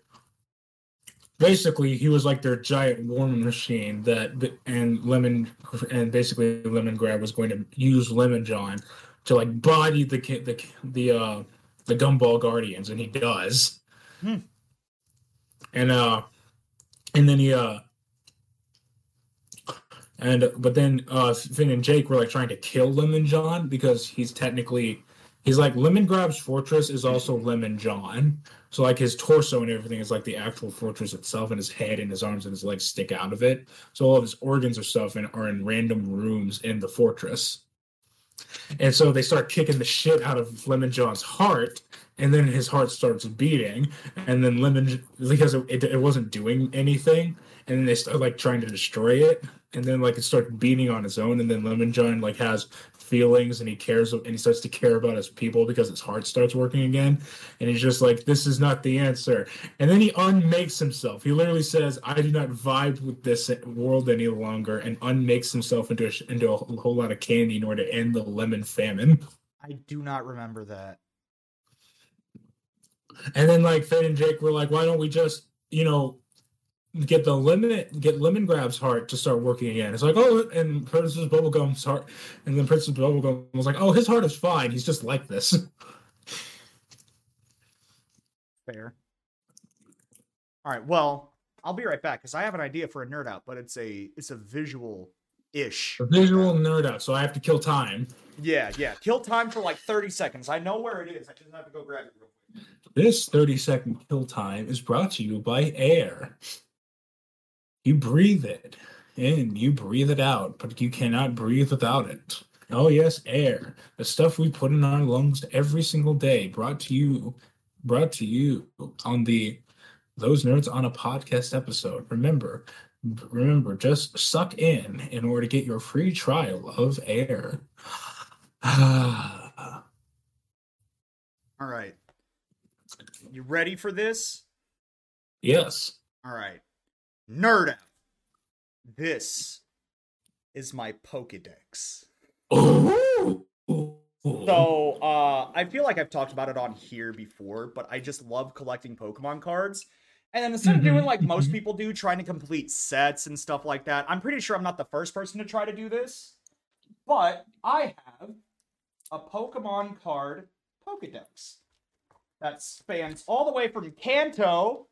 basically he was like their giant warming machine that and lemon and basically lemon grab was going to use lemon john to like body the the the uh the gumball guardians and he does Hmm. and uh and then he uh and but then uh finn and jake were like trying to kill lemon john because he's technically he's like lemon grab's fortress is also lemon john so like his torso and everything is like the actual fortress itself, and his head and his arms and his legs stick out of it. So all of his organs or stuff in, are in random rooms in the fortress. And so they start kicking the shit out of Lemon John's heart, and then his heart starts beating, and then Lemon because it, it wasn't doing anything, and then they start like trying to destroy it, and then like it starts beating on its own, and then Lemon John like has feelings and he cares and he starts to care about his people because his heart starts working again and he's just like this is not the answer. And then he unmakes himself. He literally says i do not vibe with this world any longer and unmakes himself into a, into a whole lot of candy in order to end the lemon famine. I do not remember that. And then like finn and jake were like why don't we just you know get the lemon get lemon grab's heart to start working again it's like oh and princess bubblegum's heart and then princess bubblegum was like oh his heart is fine he's just like this Fair. All right. Well, I'll be right back because I have an idea for a nerd out, but it's a it's a visual ish. a visual nerd out so i have to kill time Yeah, yeah. Kill time for like thirty seconds. I know where it is. I just have to go grab it real quick. This 30 second kill time is brought to you by air. You breathe it in, you breathe it out, but you cannot breathe without it. Oh, yes, air. The stuff we put in our lungs every single day, brought to you, brought to you on the Those Nerds on a Podcast episode. Remember, remember, just suck in in order to get your free trial of air. All right. You ready for this? yes. All right. Nerd out. This is my Pokedex. Oh. So, uh, I feel like I've talked about it on here before, but I just love collecting Pokemon cards. And then instead of Mhm, doing like most mhm. people do, trying to complete sets and stuff like that, I'm pretty sure I'm not the first person to try to do this. But I have a Pokemon card Pokedex that spans all the way from Kanto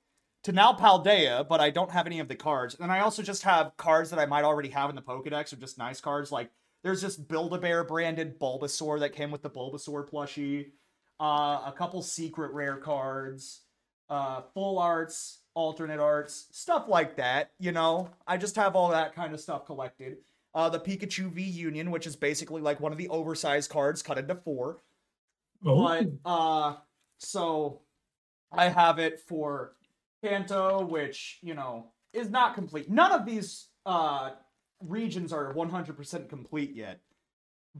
to now Paldea, but I don't have any of the cards. And I also just have cards that I might already have in the Pokedex, or just nice cards. Like there's this Build-A-Bear branded Bulbasaur that came with the Bulbasaur plushie, uh, a couple secret rare cards, uh, full arts, alternate arts, stuff like that. You know, I just have all that kind of stuff collected. Uh, the Pikachu V Union, which is basically like one of the oversized cards cut into four. But uh so I have it for Kanto, which, you know, is not complete. None of these uh regions are 100% complete yet.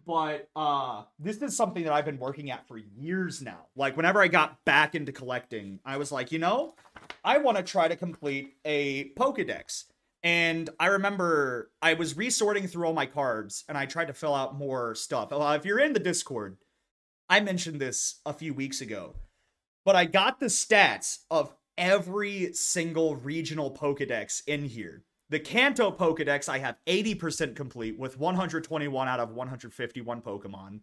But uh this is something that I've been working at for years now. Like whenever I got back into collecting, I was like, you know, I want to try to complete a Pokedex. And I remember I was resorting through all my cards and I tried to fill out more stuff. If you're in the Discord, I mentioned this a few weeks ago, but I got the stats of every single regional Pokedex in here. The Kanto Pokedex, I have 80% complete with 121 out of 151 Pokemon.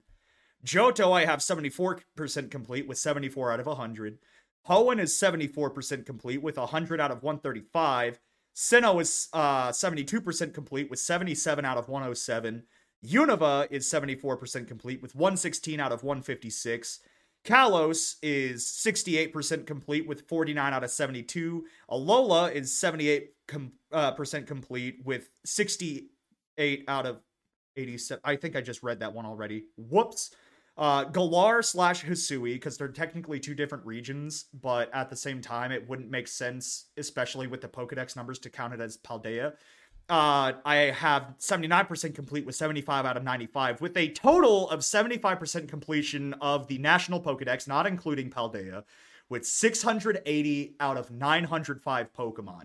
Johto, I have 74% complete with 74 out of 100. Hoenn is 74% complete with 100 out of 135. Sinnoh is uh, 72% complete with 77 out of 107. Unova is 74% complete with 116 out of 156. Kalos is 68% complete with 49 out of 72. Alola is 78% com- uh, complete with 68 out of 87. I think I just read that one already. Whoops. Uh, Galar slash Hisui, because they're technically two different regions, but at the same time, it wouldn't make sense, especially with the Pokedex numbers, to count it as Paldea. Uh, I have 79% complete with 75 out of 95, with a total of 75% completion of the National Pokedex, not including Paldea, with 680 out of 905 Pokemon.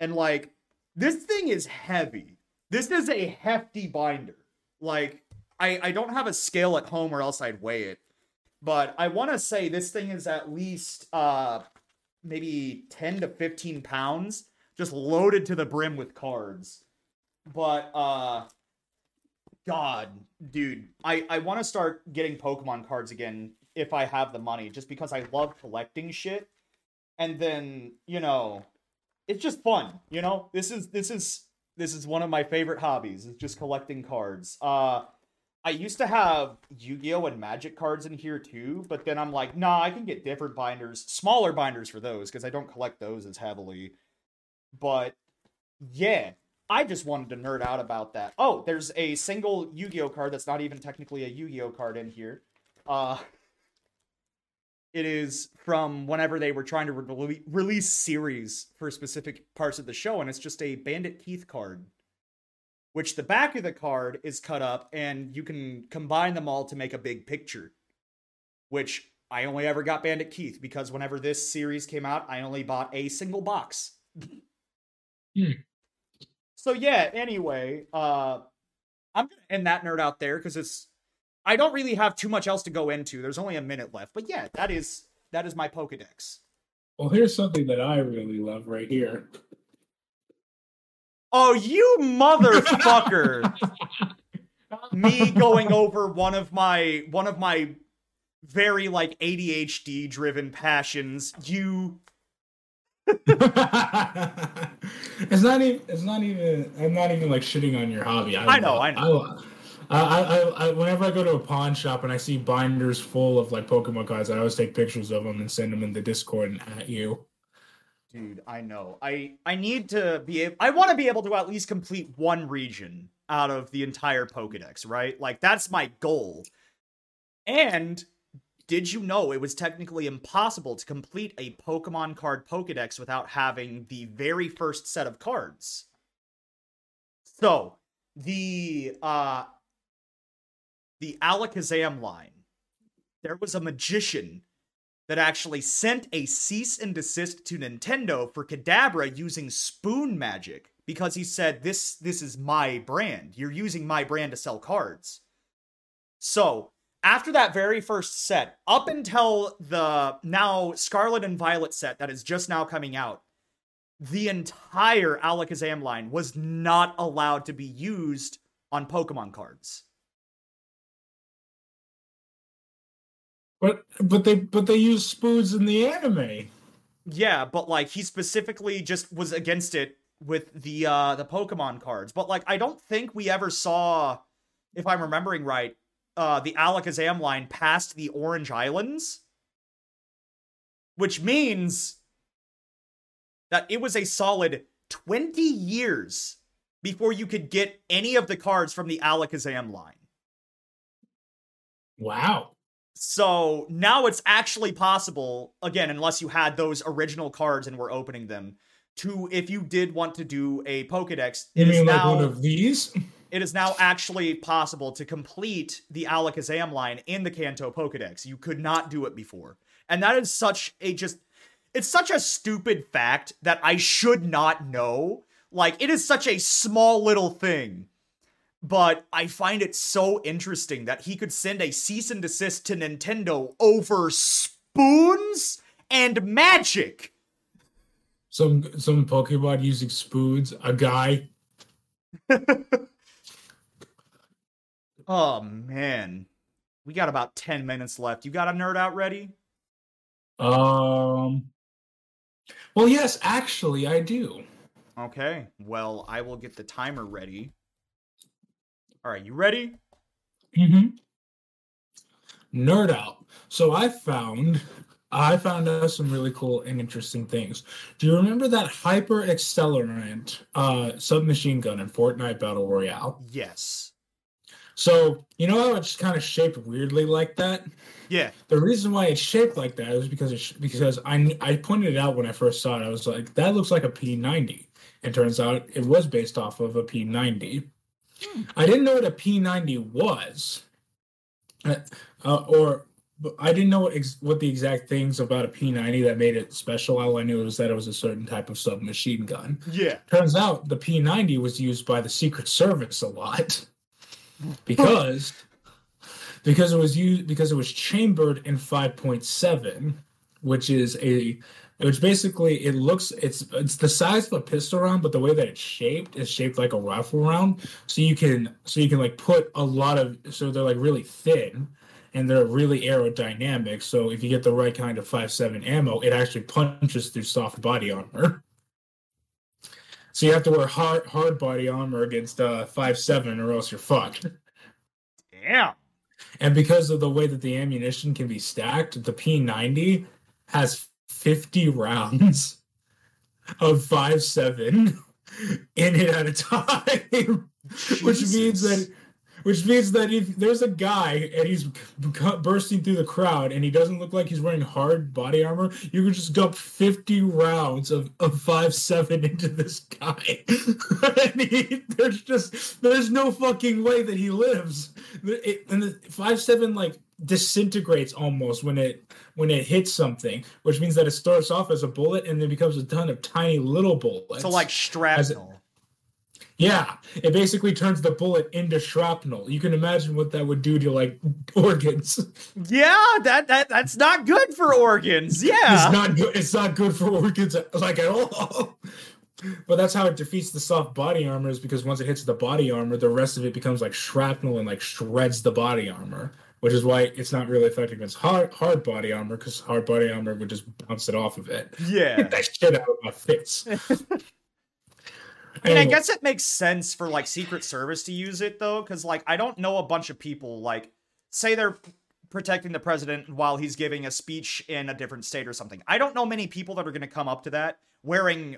And like, this thing is heavy. This is a hefty binder. Like, I, I don't have a scale at home or else I'd weigh it. But I want to say this thing is at least uh maybe 10 to 15 pounds just loaded to the brim with cards. But uh god, dude, I I want to start getting Pokemon cards again if I have the money just because I love collecting shit. And then, you know, it's just fun, you know? This is this is this is one of my favorite hobbies, is just collecting cards. Uh I used to have Yu-Gi-Oh and Magic cards in here too, but then I'm like, nah, I can get different binders, smaller binders for those because I don't collect those as heavily. But yeah, I just wanted to nerd out about that. Oh, there's a single Yu-Gi-Oh card that's not even technically a Yu-Gi-Oh card in here. Uh it is from whenever they were trying to re- release series for specific parts of the show and it's just a Bandit Keith card which the back of the card is cut up and you can combine them all to make a big picture. Which I only ever got Bandit Keith because whenever this series came out, I only bought a single box. hmm. So yeah, anyway, uh I'm gonna end that nerd out there because it's I don't really have too much else to go into. There's only a minute left. But yeah, that is that is my Pokedex. Well, here's something that I really love right here. Oh, you motherfucker. Me going over one of my one of my very like ADHD driven passions. You it's not even it's not even I'm not even like shitting on your hobby. I, I know, I know. I, I, I, whenever I go to a pawn shop and I see binders full of like Pokemon cards, I always take pictures of them and send them in the Discord and at you. Dude, I know. I I need to be able, I want to be able to at least complete one region out of the entire Pokédex, right? Like that's my goal. And did you know it was technically impossible to complete a Pokemon card Pokédex without having the very first set of cards? So, the uh the Alakazam line, there was a magician that actually sent a cease and desist to Nintendo for Kadabra using spoon magic because he said this this is my brand. You're using my brand to sell cards. So, after that very first set, up until the now Scarlet and Violet set that is just now coming out, the entire Alakazam line was not allowed to be used on Pokemon cards. But but they but they use spoons in the anime. Yeah, but like he specifically just was against it with the uh the Pokemon cards. But like I don't think we ever saw, if I'm remembering right, uh the Alakazam line past the Orange Islands. Which means that it was a solid 20 years before you could get any of the cards from the Alakazam line. Wow. So now it's actually possible, again, unless you had those original cards and were opening them, to if you did want to do a Pokedex, you mean like now, one of these? It is now actually possible to complete the Alakazam line in the Kanto Pokedex. You could not do it before. And that is such a just it's such a stupid fact that I should not know. Like it is such a small little thing. But I find it so interesting that he could send a cease and desist to Nintendo over spoons and magic. Some some Pokemon using spoons, a guy. oh man. We got about 10 minutes left. You got a nerd out ready? Um Well, yes, actually I do. Okay. Well, I will get the timer ready. All right, you ready? Mm-hmm. Nerd out. So I found I found out some really cool and interesting things. Do you remember that hyper accelerant uh, submachine gun in Fortnite Battle Royale? Yes. So you know how it's kind of shaped weirdly like that. Yeah. The reason why it's shaped like that is because it's because I I pointed it out when I first saw it. I was like, that looks like a P90. It turns out it was based off of a P90. Hmm. I didn't know what a P90 was, uh, uh, or I didn't know what, ex- what the exact things about a P90 that made it special. All I knew was that it was a certain type of submachine gun. Yeah. Turns out the P90 was used by the Secret Service a lot because because it was used because it was chambered in 5.7, which is a which basically it looks it's it's the size of a pistol round but the way that it's shaped is shaped like a rifle round. So you can so you can like put a lot of so they're like really thin and they're really aerodynamic. So if you get the right kind of 5.7 ammo it actually punches through soft body armor so you have to wear hard hard body armor against uh 5.7 or else you're fucked. Yeah and because of the way that the ammunition can be stacked the p90 has 50 rounds of five seven in it at a time, which means that which means that if there's a guy and he's bursting through the crowd and he doesn't look like he's wearing hard body armor, you can just dump 50 rounds of, of five seven into this guy. and he, there's just there's no fucking way that he lives. It, and the five seven like disintegrates almost when it when it hits something, which means that it starts off as a bullet and then becomes a ton of tiny little bullets. So like shrapnel. Yeah, it basically turns the bullet into shrapnel. You can imagine what that would do to like organs. Yeah, that that that's not good for organs. Yeah, it's not good. It's not good for organs like at all. But that's how it defeats the soft body armor is because once it hits the body armor, the rest of it becomes like shrapnel and like shreds the body armor which is why it's not really effective against hard hard body armor because hard body armor would just bounce it off of it. Yeah, Get that shit out of my face. I mean, I guess it makes sense for like Secret Service to use it though, because like I don't know a bunch of people like say they're protecting the president while he's giving a speech in a different state or something. I don't know many people that are going to come up to that wearing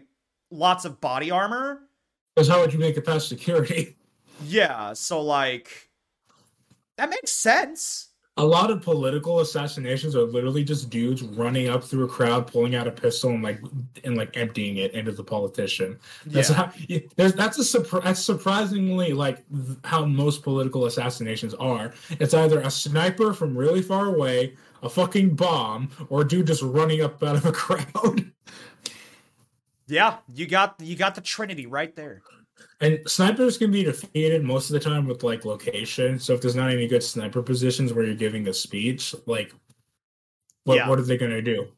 lots of body armor. Because how would you make it past security? Yeah, so like that makes sense. A lot of political assassinations are literally just dudes running up through a crowd, pulling out a pistol, and like and like emptying it into the politician. That's yeah. how. There's that's a surprise. That's surprisingly like how most political assassinations are. It's either a sniper from really far away, a fucking bomb, or a dude just running up out of a crowd. Yeah, you got you got the trinity right there. And snipers can be defeated most of the time with like location. So if there's not any good sniper positions where you're giving a speech, like what yeah. what are they gonna do?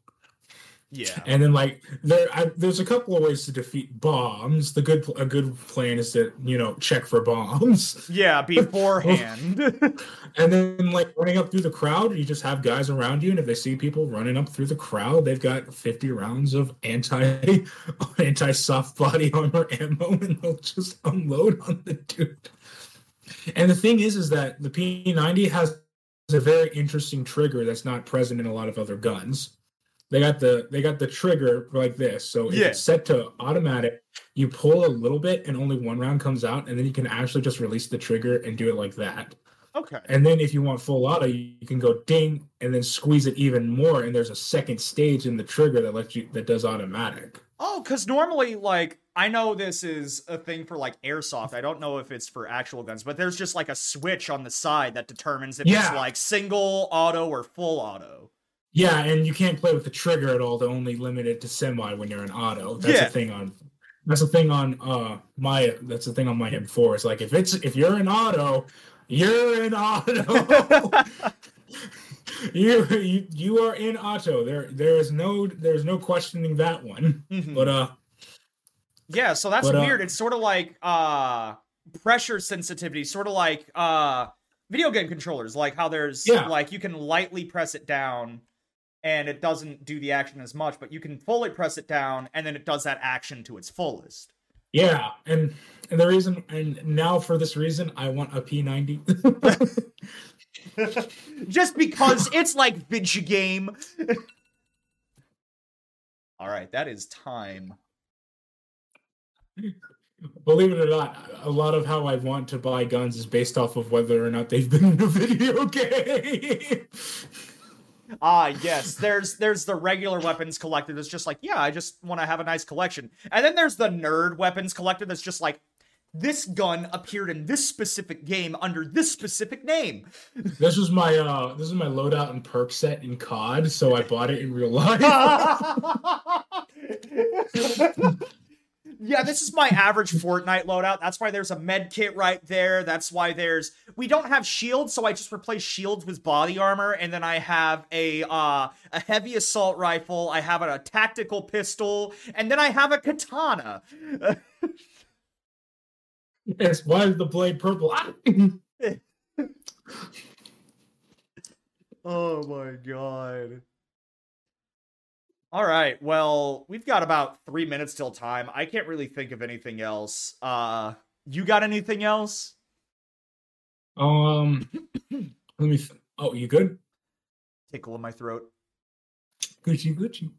Yeah. And then like there I, there's a couple of ways to defeat bombs. The good a good plan is to, you know, check for bombs. Yeah, beforehand. and then like running up through the crowd, you just have guys around you and if they see people running up through the crowd, they've got 50 rounds of anti anti soft body armor ammo and they'll just unload on the dude. And the thing is is that the P90 has a very interesting trigger that's not present in a lot of other guns they got the they got the trigger like this. So yeah. it's set to automatic. You pull a little bit and only one round comes out, and then you can actually just release the trigger and do it like that. Okay. And then if you want full auto, you can go ding and then squeeze it even more. And there's a second stage in the trigger that lets you that does automatic. Oh, because normally, like, I know this is a thing for like airsoft. I don't know if it's for actual guns, but there's just like a switch on the side that determines if yeah. it's like single auto or full auto. Yeah, and you can't play with the trigger at all to only limit it to semi when you're in auto. That's Yeah. a thing on that's a thing on uh my that's the thing on my M4. It's like if it's if you're in auto, you're in auto. you, you you are in auto. There there is no there's no questioning that one. Mhm. But uh Yeah, so that's But, uh, weird. It's sort of like uh pressure sensitivity, sort of like uh video game controllers, like how there's Yeah. like you can lightly press it down and it doesn't do the action as much, but you can fully press it down and then it does that action to its fullest. yeah, and and the reason and now for this reason I want a P90. Just because it's like video game. All right, that is time. Believe it or not, a lot of how I want to buy guns is based off of whether or not they've been in a video game. Ah, yes. There's there's the regular weapons collector that's just like, yeah, I just want to have a nice collection. And then there's the nerd weapons collector that's just like, this gun appeared in this specific game under this specific name. this was my uh this is my loadout and perk set in COD, so I bought it in real life. yeah, this is my average Fortnite loadout. That's why there's a med kit right there. That's why there's we don't have shields, so I just replace shields with body armor, and then I have a uh a heavy assault rifle, I have a, tactical pistol, and then I have a katana. yes, why is the blade purple? Ah! Oh my god. All right. Well, we've got about 3 minutes till time. I can't really think of anything else. Uh you got anything else? um let me th- oh you good? Tickle in my throat. Gucci Gucci.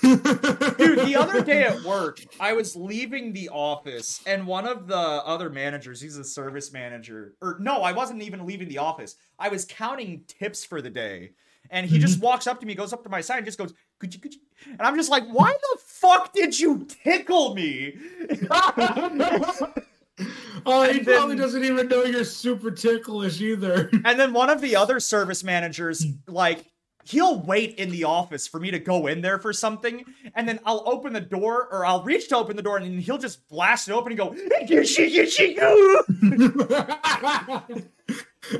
Dude, the other day at work, I was leaving the office, and one of the other managers, he's a service manager, or no, I wasn't even leaving the office. I was counting tips for the day, and he just walks up to me, goes up to my side, and just goes, "Could you, could you?" And I'm just like, "Why the fuck did you tickle me?" oh, he then- probably doesn't even know you're super ticklish either. And then one of the other service managers, like, he'll wait in the office for me to go in there for something, and then I'll open the door, or I'll reach to open the door, and he'll just blast it open and go, "Gushy, gushy, goo."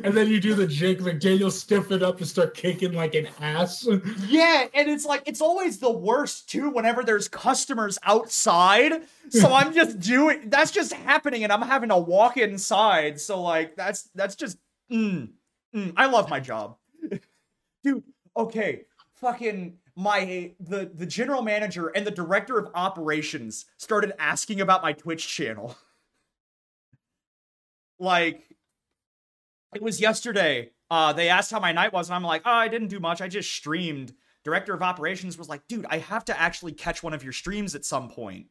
and then you do the Jake McDaniel stiff stiffen up and start kicking like an ass. Yeah, and it's like it's always the worst too whenever there's customers outside. So I'm just doing that's just happening and I'm having to walk inside. So like that's that's just mm, mm, I love my job. Dude, okay. Fucking my the the general manager and the director of operations started asking about my Twitch channel. like it was yesterday. Uh, they asked how my night was, and I'm like, oh, I didn't do much. I just streamed. Director of operations was like, dude, I have to actually catch one of your streams at some point.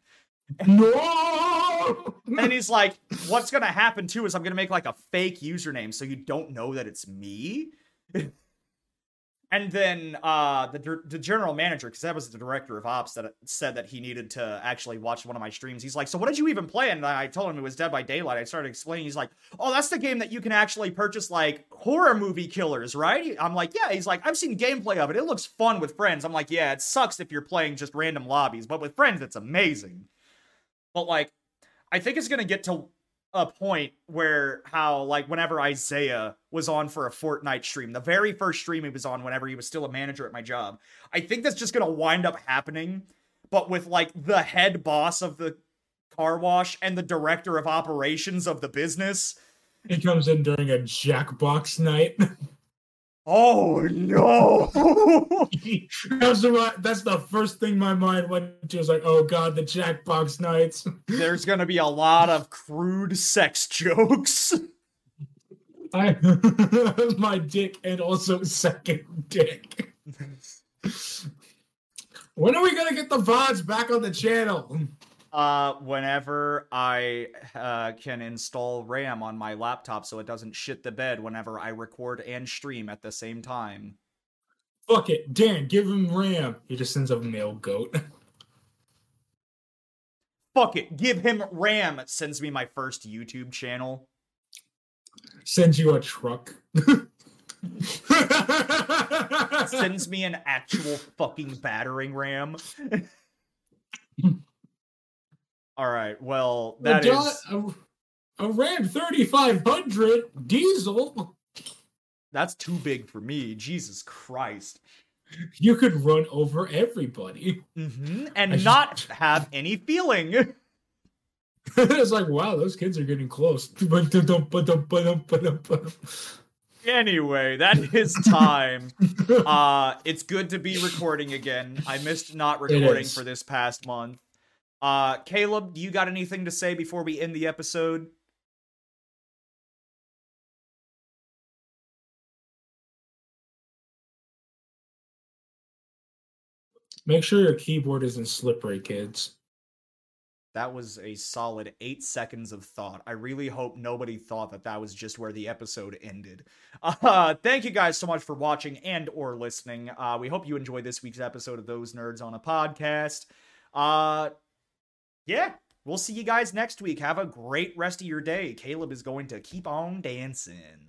no. And he's like, what's gonna happen too is I'm gonna make like a fake username so you don't know that it's me. and then uh, the the general manager, because that was the director of ops, that said that he needed to actually watch one of my streams. He's like, so what did you even play? And I told him it was Dead by Daylight. I started explaining. He's like, oh, that's the game that you can actually purchase like horror movie killers, right? I'm like, yeah. He's like, I've seen gameplay of it. It looks fun with friends. I'm like, yeah, it sucks if you're playing just random lobbies, but with friends, it's amazing. But like, I think it's gonna get to a point where how like whenever Isaiah was on for a Fortnite stream, the very first stream he was on whenever he was still a manager at my job, I think that's just gonna wind up happening, but with like the head boss of the car wash and the director of operations of the business. He comes in during a Jackbox night. Oh no! that's, the, that's the first thing my mind went to. Was like, oh god, the Jackbox nights. There's gonna be a lot of crude sex jokes. I my dick and also second dick. when are we gonna get the VODs back on the channel? Uh, whenever I uh, can install RAM on my laptop so it doesn't shit the bed whenever I record and stream at the same time. Fuck it, Dan, give him RAM. He just sends a male goat. Fuck it, give him RAM. Sends me my first YouTube channel. Sends you a truck. Sends me an actual fucking battering ram. All right. Well, that a, is a, a Ram 3500 diesel. That's too big for me. Jesus Christ. You could run over everybody. Mm-hmm. And I not have any feeling. it's like, wow, those kids are getting close. Anyway, that is time. uh it's good to be recording again. I missed not recording for this past month. Uh Caleb, do you got anything to say before we end the episode? Make sure your keyboard isn't slippery, kids. That was a solid eight seconds of thought. I really hope nobody thought that that was just where the episode ended. Uh, thank you guys so much for watching and or listening. Uh, we hope you enjoyed this week's episode of Those Nerds on a Podcast. Uh, yeah, we'll see you guys next week. Have a great rest of your day. Caleb is going to keep on dancing.